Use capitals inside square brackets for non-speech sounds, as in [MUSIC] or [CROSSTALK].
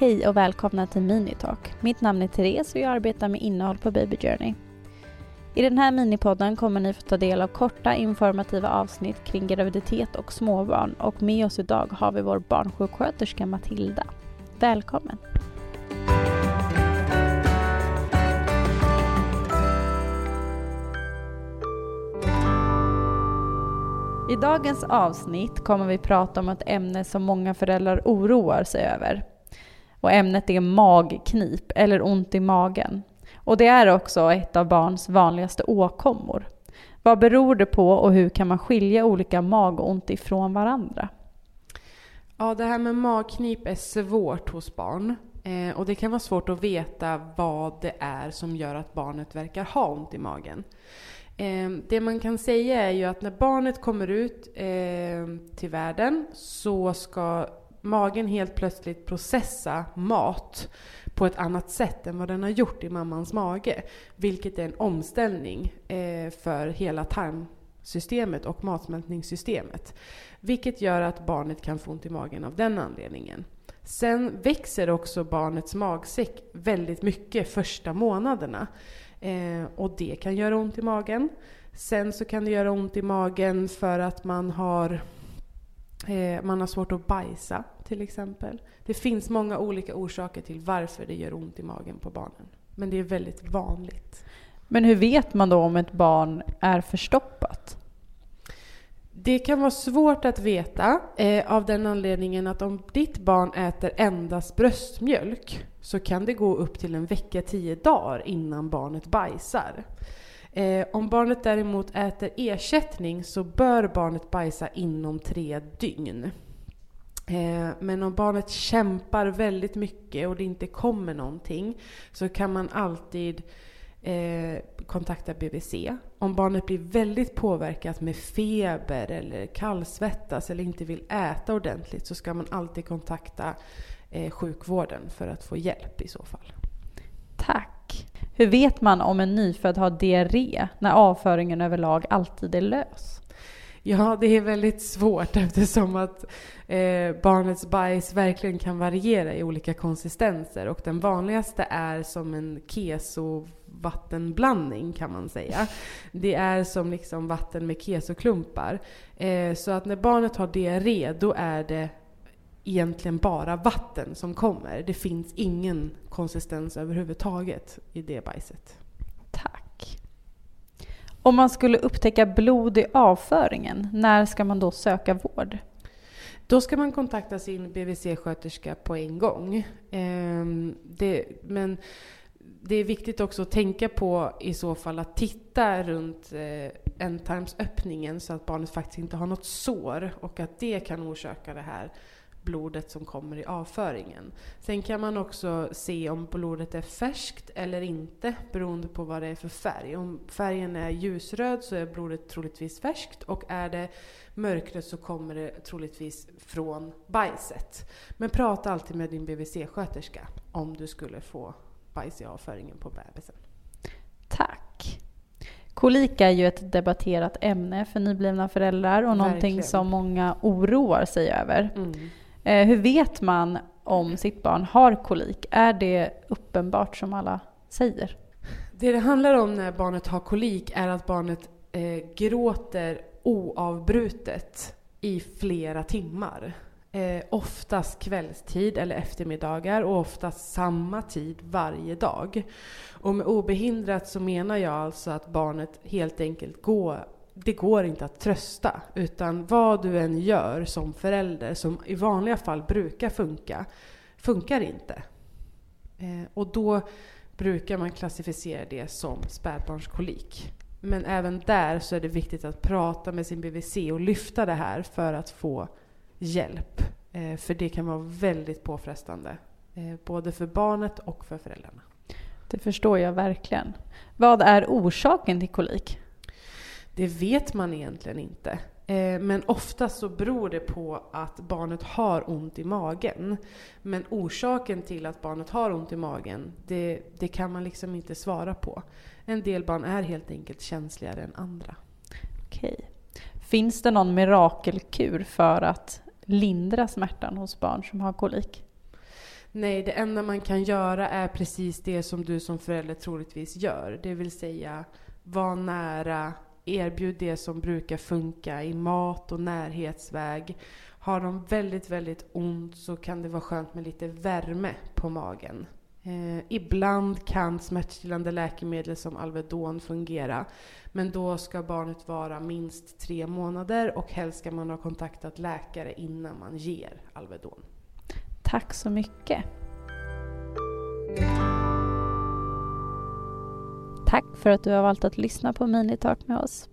Hej och välkomna till Minitalk. Mitt namn är Therese och jag arbetar med innehåll på Baby Journey. I den här minipodden kommer ni få ta del av korta informativa avsnitt kring graviditet och småbarn och med oss idag har vi vår barnsjuksköterska Matilda. Välkommen! I dagens avsnitt kommer vi prata om ett ämne som många föräldrar oroar sig över. Och ämnet är magknip, eller ont i magen. Och det är också ett av barns vanligaste åkommor. Vad beror det på och hur kan man skilja olika magont ifrån varandra? Ja, det här med magknip är svårt hos barn. Eh, och det kan vara svårt att veta vad det är som gör att barnet verkar ha ont i magen. Eh, det man kan säga är ju att när barnet kommer ut eh, till världen så ska magen helt plötsligt processa mat på ett annat sätt än vad den har gjort i mammans mage. Vilket är en omställning eh, för hela tarmsystemet och matsmältningssystemet. Vilket gör att barnet kan få ont i magen av den anledningen. Sen växer också barnets magsäck väldigt mycket första månaderna. Eh, och det kan göra ont i magen. Sen så kan det göra ont i magen för att man har, eh, man har svårt att bajsa till exempel. Det finns många olika orsaker till varför det gör ont i magen på barnen. Men det är väldigt vanligt. Men hur vet man då om ett barn är förstoppat? Det kan vara svårt att veta eh, av den anledningen att om ditt barn äter endast bröstmjölk så kan det gå upp till en vecka, tio dagar innan barnet bajsar. Eh, om barnet däremot äter ersättning så bör barnet bajsa inom tre dygn. Eh, men om barnet kämpar väldigt mycket och det inte kommer någonting så kan man alltid eh, kontakta BVC. Om barnet blir väldigt påverkat med feber eller kallsvettas eller inte vill äta ordentligt så ska man alltid kontakta eh, sjukvården för att få hjälp i så fall. Tack! Hur vet man om en nyfödd har diarré när avföringen överlag alltid är lös? Ja, det är väldigt svårt [LAUGHS] eftersom att eh, barnets bajs verkligen kan variera i olika konsistenser och den vanligaste är som en keso vattenblandning kan man säga. [LAUGHS] Det är som liksom vatten med kesoklumpar. Eh, så att när barnet har diarré då är det egentligen bara vatten som kommer. Det finns ingen konsistens överhuvudtaget i det bajset. Tack. Om man skulle upptäcka blod i avföringen, när ska man då söka vård? Då ska man kontakta sin BVC-sköterska på en gång. Ehm, det, men det är viktigt också att tänka på i så fall att titta runt eh, ändtarmsöppningen så att barnet faktiskt inte har något sår och att det kan orsaka det här blodet som kommer i avföringen. Sen kan man också se om blodet är färskt eller inte beroende på vad det är för färg. Om färgen är ljusröd så är blodet troligtvis färskt och är det mörkrött så kommer det troligtvis från bajset. Men prata alltid med din BVC-sköterska om du skulle få bajs i avföringen på bebisen. Tack. Kolik är ju ett debatterat ämne för nyblivna föräldrar och Verkligen. någonting som många oroar sig över. Mm. Eh, hur vet man om sitt barn har kolik? Är det uppenbart som alla säger? Det det handlar om när barnet har kolik är att barnet eh, gråter oavbrutet i flera timmar. Eh, oftast kvällstid eller eftermiddagar och oftast samma tid varje dag. Och med obehindrat så menar jag alltså att barnet helt enkelt går det går inte att trösta. Utan vad du än gör som förälder, som i vanliga fall brukar funka, funkar inte. Eh, och då brukar man klassificera det som spädbarnskolik. Men även där så är det viktigt att prata med sin BVC och lyfta det här för att få hjälp. Eh, för det kan vara väldigt påfrestande. Eh, både för barnet och för föräldrarna. Det förstår jag verkligen. Vad är orsaken till kolik? Det vet man egentligen inte. Eh, men oftast så beror det på att barnet har ont i magen. Men orsaken till att barnet har ont i magen, det, det kan man liksom inte svara på. En del barn är helt enkelt känsligare än andra. Okej. Finns det någon mirakelkur för att lindra smärtan hos barn som har kolik? Nej, det enda man kan göra är precis det som du som förälder troligtvis gör. Det vill säga, var nära, erbjud det som brukar funka i mat och närhetsväg. Har de väldigt, väldigt ont så kan det vara skönt med lite värme på magen. Eh, ibland kan smärtstillande läkemedel som Alvedon fungera. Men då ska barnet vara minst tre månader och helst ska man ha kontaktat läkare innan man ger Alvedon. Tack så mycket. Tack för att du har valt att lyssna på Minitalk med oss.